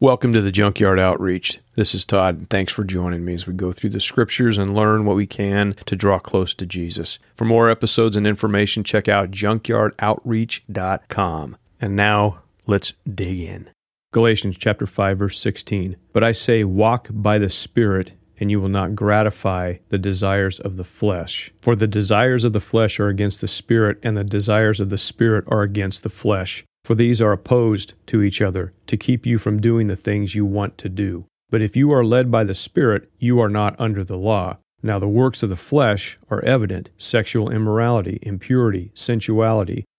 Welcome to the Junkyard Outreach. This is Todd, and thanks for joining me as we go through the scriptures and learn what we can to draw close to Jesus. For more episodes and information, check out junkyardoutreach.com. And now, let's dig in. Galatians chapter 5 verse 16. But I say walk by the Spirit, and you will not gratify the desires of the flesh. For the desires of the flesh are against the Spirit, and the desires of the Spirit are against the flesh for these are opposed to each other to keep you from doing the things you want to do. But if you are led by the Spirit, you are not under the law. Now, the works of the flesh are evident sexual immorality, impurity, sensuality,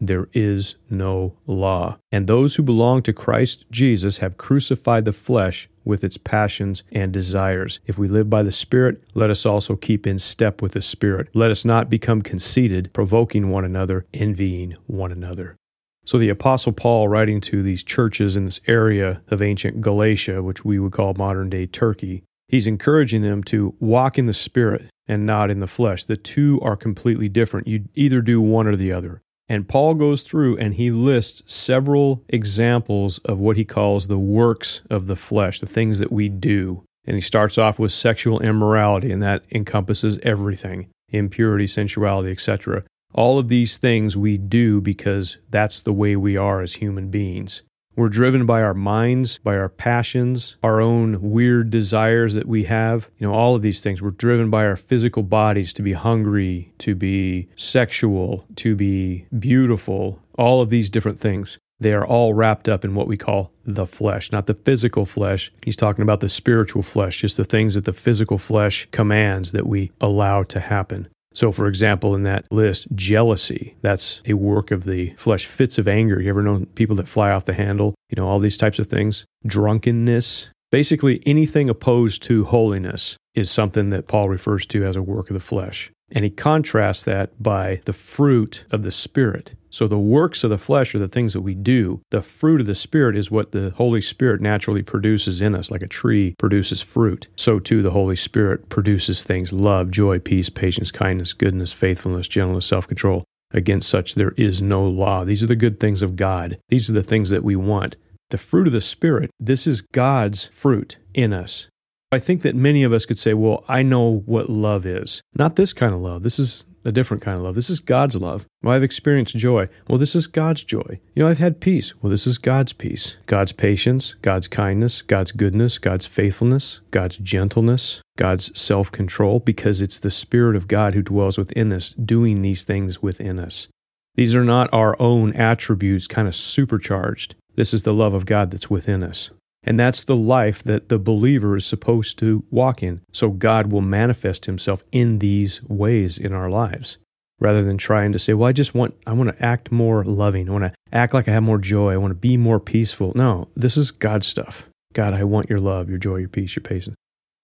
there is no law. And those who belong to Christ Jesus have crucified the flesh with its passions and desires. If we live by the Spirit, let us also keep in step with the Spirit. Let us not become conceited, provoking one another, envying one another. So the Apostle Paul, writing to these churches in this area of ancient Galatia, which we would call modern day Turkey, he's encouraging them to walk in the Spirit and not in the flesh. The two are completely different. You either do one or the other. And Paul goes through and he lists several examples of what he calls the works of the flesh, the things that we do. And he starts off with sexual immorality, and that encompasses everything impurity, sensuality, etc. All of these things we do because that's the way we are as human beings. We're driven by our minds, by our passions, our own weird desires that we have. You know, all of these things. We're driven by our physical bodies to be hungry, to be sexual, to be beautiful, all of these different things. They are all wrapped up in what we call the flesh, not the physical flesh. He's talking about the spiritual flesh, just the things that the physical flesh commands that we allow to happen. So, for example, in that list, jealousy, that's a work of the flesh. Fits of anger, you ever know people that fly off the handle? You know, all these types of things. Drunkenness, basically anything opposed to holiness is something that Paul refers to as a work of the flesh. And he contrasts that by the fruit of the Spirit. So the works of the flesh are the things that we do. The fruit of the Spirit is what the Holy Spirit naturally produces in us, like a tree produces fruit. So too the Holy Spirit produces things love, joy, peace, patience, kindness, goodness, faithfulness, gentleness, self control. Against such there is no law. These are the good things of God. These are the things that we want. The fruit of the Spirit, this is God's fruit in us. I think that many of us could say, well, I know what love is. Not this kind of love. This is a different kind of love. This is God's love. Well, I've experienced joy. Well, this is God's joy. You know, I've had peace. Well, this is God's peace. God's patience, God's kindness, God's goodness, God's faithfulness, God's gentleness, God's self control, because it's the Spirit of God who dwells within us, doing these things within us. These are not our own attributes kind of supercharged. This is the love of God that's within us. And that's the life that the believer is supposed to walk in. So God will manifest himself in these ways in our lives. Rather than trying to say, well, I just want, I want to act more loving. I want to act like I have more joy. I want to be more peaceful. No, this is God's stuff. God, I want your love, your joy, your peace, your patience.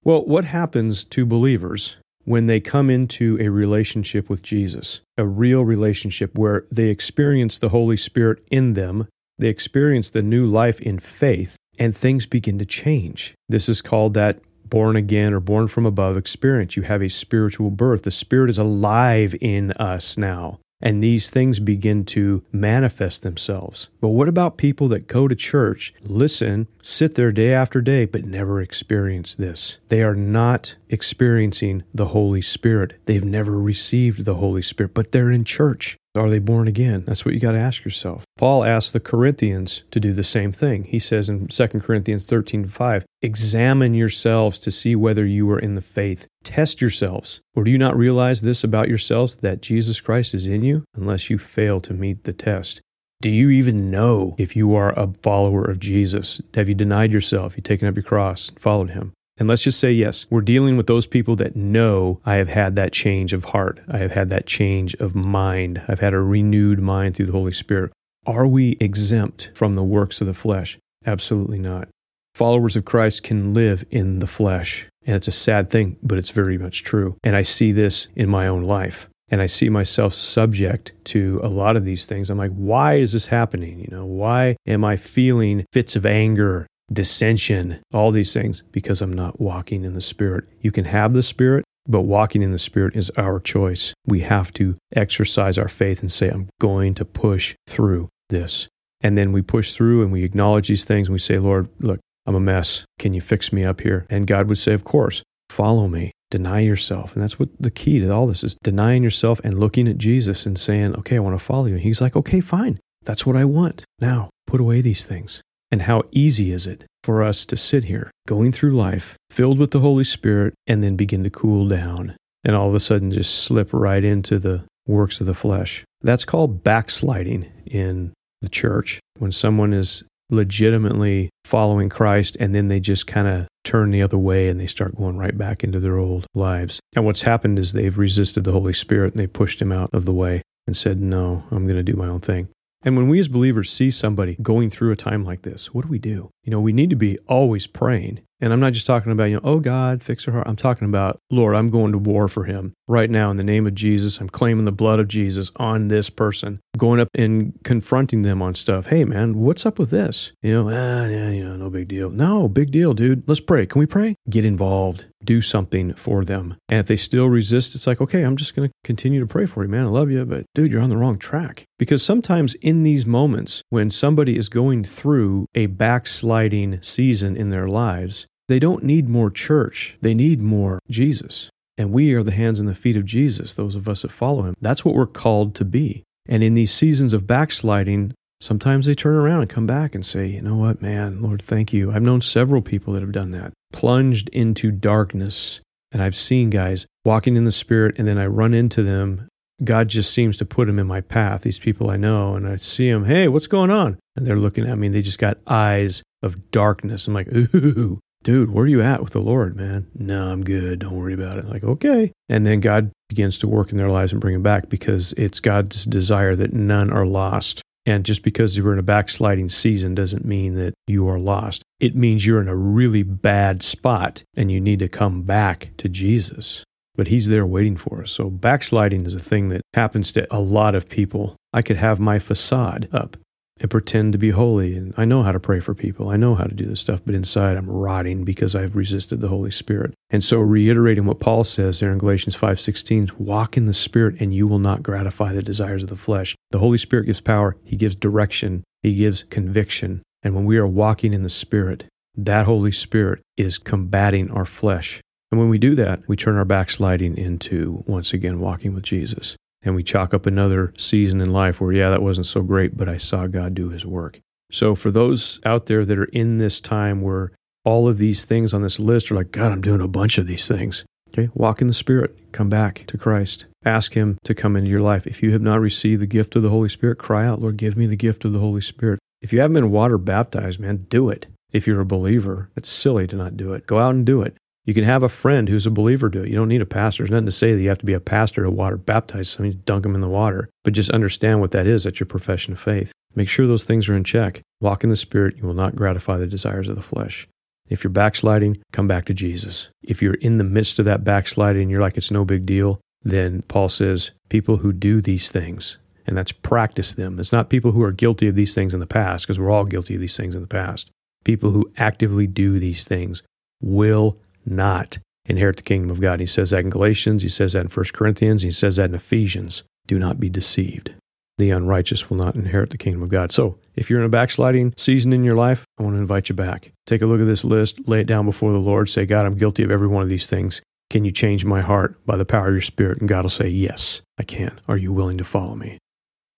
Well, what happens to believers when they come into a relationship with Jesus, a real relationship where they experience the Holy Spirit in them, they experience the new life in faith, and things begin to change. This is called that born again or born from above experience. You have a spiritual birth. The Spirit is alive in us now. And these things begin to manifest themselves. But what about people that go to church, listen, sit there day after day, but never experience this? They are not experiencing the Holy Spirit. They've never received the Holy Spirit, but they're in church. Are they born again? That's what you got to ask yourself. Paul asked the Corinthians to do the same thing. He says in 2 Corinthians 13 5, Examine yourselves to see whether you are in the faith. Test yourselves. Or do you not realize this about yourselves that Jesus Christ is in you, unless you fail to meet the test? Do you even know if you are a follower of Jesus? Have you denied yourself? You taken up your cross and followed him? And let's just say, yes, we're dealing with those people that know I have had that change of heart. I have had that change of mind. I've had a renewed mind through the Holy Spirit. Are we exempt from the works of the flesh? Absolutely not. Followers of Christ can live in the flesh. And it's a sad thing, but it's very much true. And I see this in my own life. And I see myself subject to a lot of these things. I'm like, why is this happening? You know, why am I feeling fits of anger, dissension, all these things? Because I'm not walking in the Spirit. You can have the Spirit, but walking in the Spirit is our choice. We have to exercise our faith and say, I'm going to push through this. And then we push through and we acknowledge these things and we say, Lord, look, I'm a mess. Can you fix me up here? And God would say, Of course, follow me. Deny yourself. And that's what the key to all this is denying yourself and looking at Jesus and saying, Okay, I want to follow you. And he's like, Okay, fine. That's what I want. Now, put away these things. And how easy is it for us to sit here going through life filled with the Holy Spirit and then begin to cool down and all of a sudden just slip right into the works of the flesh? That's called backsliding in the church. When someone is legitimately following Christ and then they just kind of turn the other way and they start going right back into their old lives. And what's happened is they've resisted the Holy Spirit and they pushed him out of the way and said, No, I'm going to do my own thing. And when we as believers see somebody going through a time like this, what do we do? You know, we need to be always praying. And I'm not just talking about, you know, oh God, fix her heart. I'm talking about, Lord, I'm going to war for him right now in the name of Jesus. I'm claiming the blood of Jesus on this person, going up and confronting them on stuff. Hey, man, what's up with this? You know, ah, yeah, yeah, no big deal. No, big deal, dude. Let's pray. Can we pray? Get involved. Do something for them. And if they still resist, it's like, okay, I'm just going to continue to pray for you, man. I love you, but dude, you're on the wrong track. Because sometimes in these moments when somebody is going through a backsliding season in their lives, they don't need more church. They need more Jesus. And we are the hands and the feet of Jesus, those of us that follow him. That's what we're called to be. And in these seasons of backsliding, sometimes they turn around and come back and say, you know what, man, Lord, thank you. I've known several people that have done that, plunged into darkness. And I've seen guys walking in the Spirit, and then I run into them. God just seems to put them in my path, these people I know, and I see them, hey, what's going on? And they're looking at me, and they just got eyes of darkness. I'm like, ooh, dude, where are you at with the Lord, man? No, I'm good. Don't worry about it. Like, okay. And then God begins to work in their lives and bring them back because it's God's desire that none are lost. And just because you're in a backsliding season doesn't mean that you are lost. It means you're in a really bad spot and you need to come back to Jesus. But he's there waiting for us. So backsliding is a thing that happens to a lot of people. I could have my facade up and pretend to be holy. And I know how to pray for people. I know how to do this stuff, but inside I'm rotting because I've resisted the Holy Spirit. And so reiterating what Paul says there in Galatians 5:16, walk in the Spirit and you will not gratify the desires of the flesh. The Holy Spirit gives power, he gives direction, he gives conviction. And when we are walking in the Spirit, that Holy Spirit is combating our flesh. And when we do that, we turn our backsliding into once again walking with Jesus and we chalk up another season in life where, yeah, that wasn't so great, but I saw God do his work. So, for those out there that are in this time where all of these things on this list are like, God, I'm doing a bunch of these things. Okay, walk in the Spirit, come back to Christ, ask Him to come into your life. If you have not received the gift of the Holy Spirit, cry out, Lord, give me the gift of the Holy Spirit. If you haven't been water baptized, man, do it. If you're a believer, it's silly to not do it. Go out and do it. You can have a friend who's a believer do it. You don't need a pastor. There's nothing to say that you have to be a pastor to water baptize somebody, dunk them in the water. But just understand what that is. That's your profession of faith. Make sure those things are in check. Walk in the Spirit. You will not gratify the desires of the flesh. If you're backsliding, come back to Jesus. If you're in the midst of that backsliding and you're like, it's no big deal, then Paul says, people who do these things, and that's practice them. It's not people who are guilty of these things in the past, because we're all guilty of these things in the past. People who actively do these things will not inherit the kingdom of God. He says that in Galatians, he says that in 1 Corinthians, he says that in Ephesians. Do not be deceived. The unrighteous will not inherit the kingdom of God. So, if you're in a backsliding season in your life, I want to invite you back. Take a look at this list, lay it down before the Lord, say, God, I'm guilty of every one of these things. Can you change my heart by the power of your spirit? And God will say, Yes, I can. Are you willing to follow me?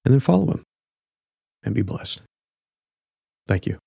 And then follow him and be blessed. Thank you.